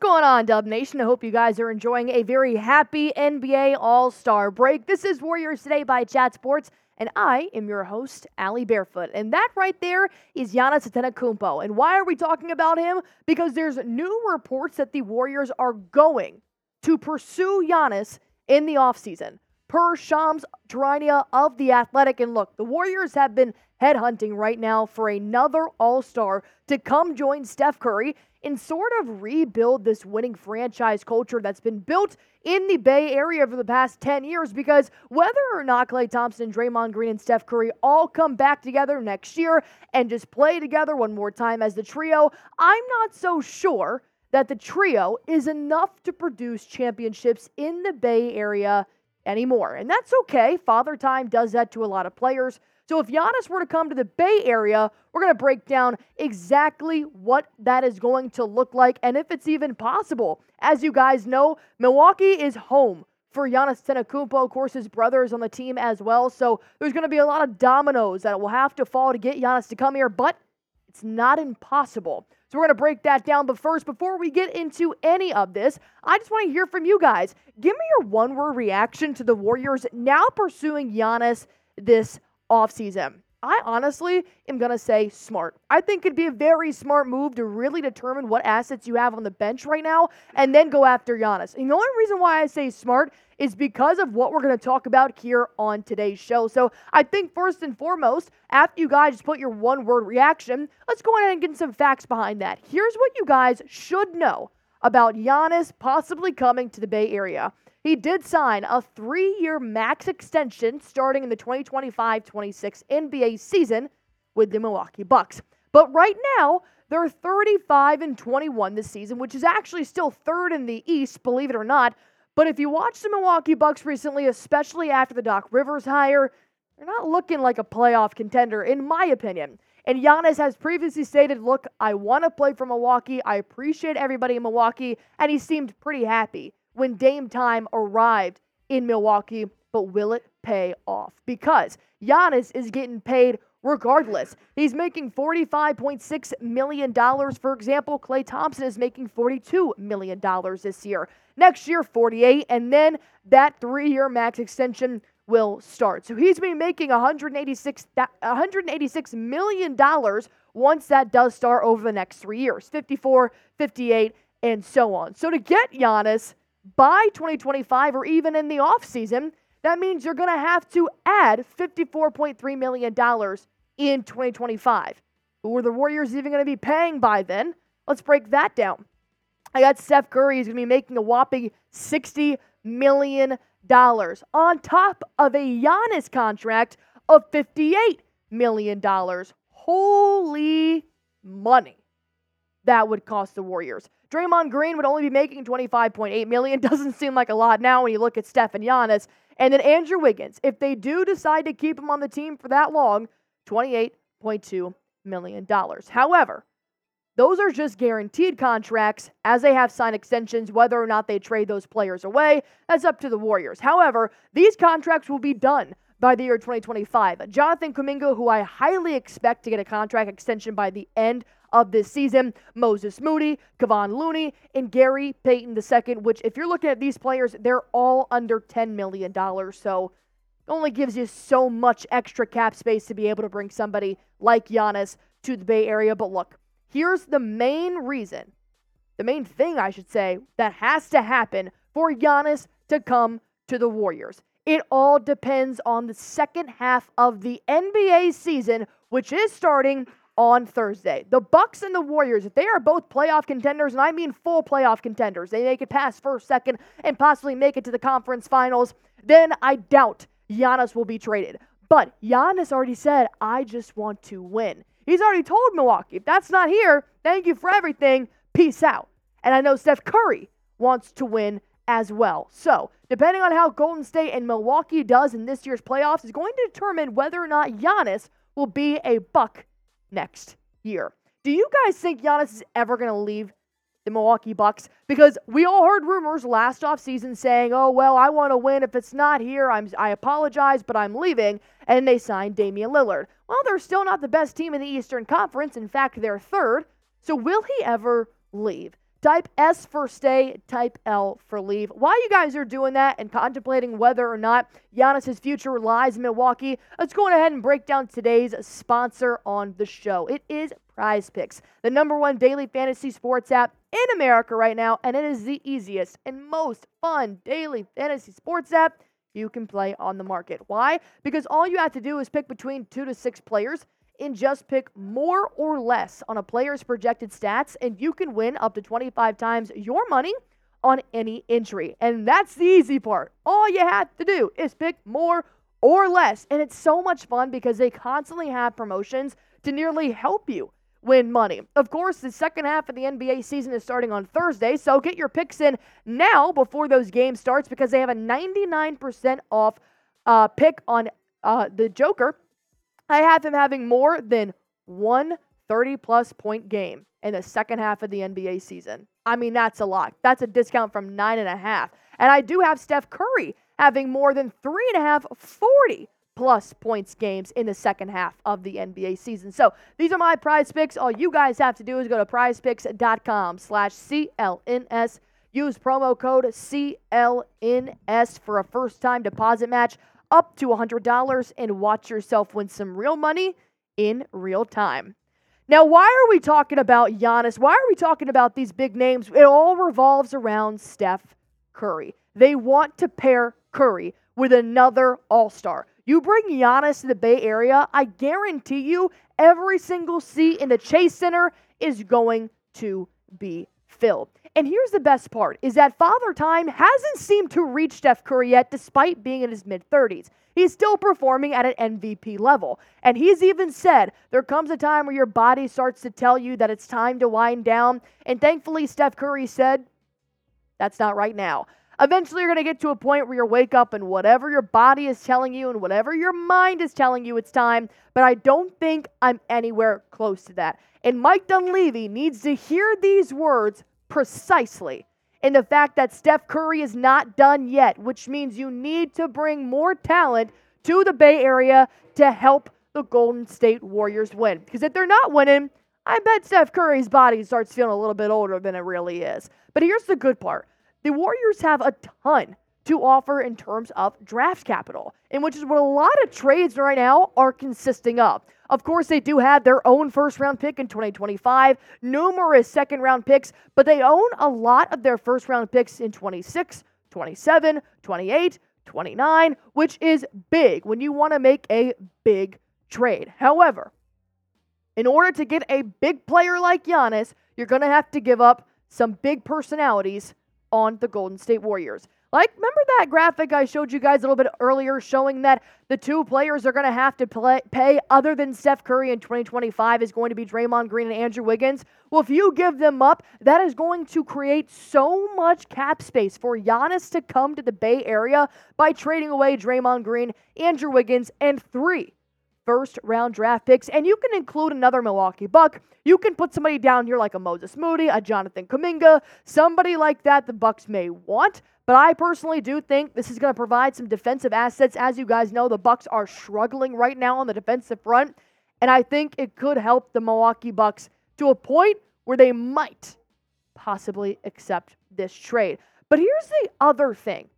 going on, Dub Nation? I hope you guys are enjoying a very happy NBA All Star break. This is Warriors Today by Chat Sports, and I am your host, Allie Barefoot. And that right there is Giannis Antetokounmpo. And why are we talking about him? Because there's new reports that the Warriors are going to pursue Giannis in the offseason. Per Shams Charania of The Athletic. And look, the Warriors have been headhunting right now for another All Star to come join Steph Curry and sort of rebuild this winning franchise culture that's been built in the Bay Area for the past 10 years because whether or not Klay Thompson, Draymond Green, and Steph Curry all come back together next year and just play together one more time as the trio, I'm not so sure that the trio is enough to produce championships in the Bay Area anymore. And that's okay. Father Time does that to a lot of players. So if Giannis were to come to the Bay Area, we're going to break down exactly what that is going to look like and if it's even possible. As you guys know, Milwaukee is home for Giannis Antetokounmpo. Of course, his brother is on the team as well. So there's going to be a lot of dominoes that will have to fall to get Giannis to come here, but it's not impossible. So we're going to break that down. But first, before we get into any of this, I just want to hear from you guys. Give me your one word reaction to the Warriors now pursuing Giannis this offseason? I honestly am going to say smart. I think it'd be a very smart move to really determine what assets you have on the bench right now and then go after Giannis. And the only reason why I say smart is because of what we're going to talk about here on today's show. So I think first and foremost, after you guys put your one word reaction, let's go ahead and get some facts behind that. Here's what you guys should know about Giannis possibly coming to the Bay Area. He did sign a three year max extension starting in the 2025 26 NBA season with the Milwaukee Bucks. But right now, they're 35 and 21 this season, which is actually still third in the East, believe it or not. But if you watch the Milwaukee Bucks recently, especially after the Doc Rivers hire, they're not looking like a playoff contender, in my opinion. And Giannis has previously stated, Look, I want to play for Milwaukee. I appreciate everybody in Milwaukee. And he seemed pretty happy when Dame time arrived in Milwaukee, but will it pay off? Because Giannis is getting paid regardless. He's making $45.6 million. For example, Klay Thompson is making $42 million this year. Next year, 48, and then that three-year max extension will start. So he's been making 186 $186 million once that does start over the next three years 54, 58, and so on. So to get Giannis, by 2025 or even in the offseason, that means you're going to have to add $54.3 million in 2025. Who are the Warriors even going to be paying by then? Let's break that down. I got Steph Curry is going to be making a whopping $60 million on top of a Giannis contract of $58 million. Holy money that would cost the Warriors. Draymond Green would only be making 25.8 million. Doesn't seem like a lot now when you look at Steph and Giannis. And then Andrew Wiggins, if they do decide to keep him on the team for that long, $28.2 million. However, those are just guaranteed contracts as they have signed extensions. Whether or not they trade those players away, that's up to the Warriors. However, these contracts will be done by the year 2025. Jonathan Kuminga, who I highly expect to get a contract extension by the end of this season. Moses Moody, Kevon Looney, and Gary Payton II, which, if you're looking at these players, they're all under $10 million. So only gives you so much extra cap space to be able to bring somebody like Giannis to the Bay Area. But look, here's the main reason, the main thing, I should say, that has to happen for Giannis to come to the Warriors. It all depends on the second half of the NBA season, which is starting on Thursday. The Bucks and the Warriors, if they are both playoff contenders, and I mean full playoff contenders, they make it past first, second, and possibly make it to the conference finals, then I doubt Giannis will be traded. But Giannis already said, I just want to win. He's already told Milwaukee, if that's not here, thank you for everything. Peace out. And I know Steph Curry wants to win as well. So, depending on how Golden State and Milwaukee does in this year's playoffs, is going to determine whether or not Giannis will be a Buck next year. Do you guys think Giannis is ever going to leave the Milwaukee Bucks? Because we all heard rumors last offseason saying, oh, well, I want to win. If it's not here, I'm, I apologize, but I'm leaving. And they signed Damian Lillard. Well, they're still not the best team in the Eastern Conference. In fact, they're third. So will he ever leave? Type S for stay, type L for leave. While you guys are doing that and contemplating whether or not Giannis' future lies in Milwaukee, let's go ahead and break down today's sponsor on the show. It is Prize Picks, the number one daily fantasy sports app in America right now, and it is the easiest and most fun daily fantasy sports app you can play on the market. Why? Because all you have to do is pick between two to six players and just pick more or less on a player's projected stats, and you can win up to 25 times your money on any entry. And that's the easy part. All you have to do is pick more or less. And it's so much fun because they constantly have promotions to nearly help you win money. Of course, the second half of the NBA season is starting on Thursday, so get your picks in now before those games starts because they have a 99% off uh, pick on uh, the Joker I have him having more than one 30 plus point game in the second half of the NBA season. I mean, that's a lot. That's a discount from nine and a half. And I do have Steph Curry having more than three and a half 40 plus points games in the second half of the NBA season. So these are my prize picks. All you guys have to do is go to prizepicks.com slash CLNS. Use promo code CLNS for a first time deposit match up to $100 and watch yourself win some real money in real time. Now, why are we talking about Giannis? Why are we talking about these big names? It all revolves around Steph Curry. They want to pair Curry with another All Star. You bring Giannis to the Bay Area, I guarantee you every single seat in the Chase Center is going to be filled. And here's the best part is that Father Time hasn't seemed to reach Steph Curry yet despite being in his mid 30s. He's still performing at an MVP level. And he's even said there comes a time where your body starts to tell you that it's time to wind down. And thankfully, Steph Curry said, that's not right now. Eventually, you're going to get to a point where you wake up and whatever your body is telling you and whatever your mind is telling you, it's time. But I don't think I'm anywhere close to that. And Mike Dunleavy needs to hear these words precisely in the fact that Steph Curry is not done yet, which means you need to bring more talent to the Bay Area to help the Golden State Warriors win. Because if they're not winning, I bet Steph Curry's body starts feeling a little bit older than it really is. But here's the good part the Warriors have a ton to offer in terms of draft capital, and which is what a lot of trades right now are consisting of. Of course, they do have their own first round pick in 2025, numerous second round picks, but they own a lot of their first round picks in 26, 27, 28, 29, which is big when you want to make a big trade. However, in order to get a big player like Giannis, you're going to have to give up some big personalities on the Golden State Warriors. Like, remember that graphic I showed you guys a little bit earlier showing that the two players are going to have to play, pay other than Steph Curry in 2025 is going to be Draymond Green and Andrew Wiggins? Well, if you give them up, that is going to create so much cap space for Giannis to come to the Bay Area by trading away Draymond Green, Andrew Wiggins, and three first round draft picks, and you can include another Milwaukee Buck. You can put somebody down here like a Moses Moody, a Jonathan Kuminga, somebody like that the Bucks may want. But I personally do think this is going to provide some defensive assets. As you guys know, the Bucks are struggling right now on the defensive front, and I think it could help the Milwaukee Bucks to a point where they might possibly accept this trade. But here's the other thing.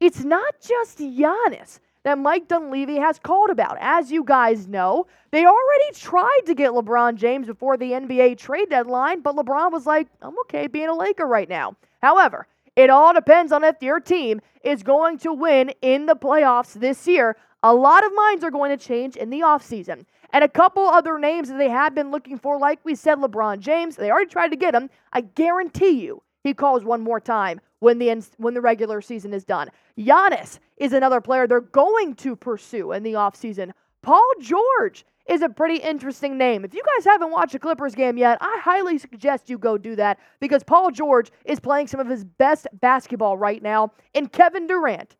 It's not just Giannis that Mike Dunleavy has called about. As you guys know, they already tried to get LeBron James before the NBA trade deadline, but LeBron was like, I'm okay being a Laker right now. However, it all depends on if your team is going to win in the playoffs this year. A lot of minds are going to change in the offseason. And a couple other names that they have been looking for, like we said, LeBron James, they already tried to get him. I guarantee you he calls one more time when the when the regular season is done. Giannis is another player they're going to pursue in the offseason. Paul George is a pretty interesting name. If you guys haven't watched a Clippers game yet, I highly suggest you go do that because Paul George is playing some of his best basketball right now. And Kevin Durant,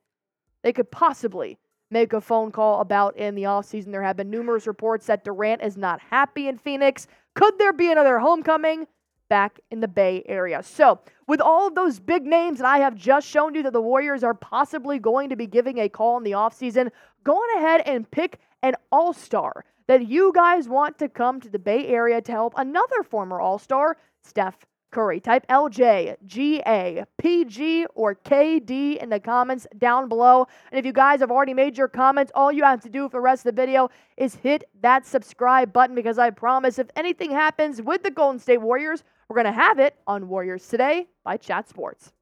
they could possibly make a phone call about in the offseason. There have been numerous reports that Durant is not happy in Phoenix. Could there be another homecoming? back in the Bay Area. So, with all of those big names that I have just shown you that the Warriors are possibly going to be giving a call in the offseason, go on ahead and pick an all star that you guys want to come to the Bay Area to help another former All Star, Steph Curry. Type LJ, GA, PG, or KD in the comments down below. And if you guys have already made your comments, all you have to do for the rest of the video is hit that subscribe button because I promise if anything happens with the Golden State Warriors, we're going to have it on Warriors Today by Chat Sports.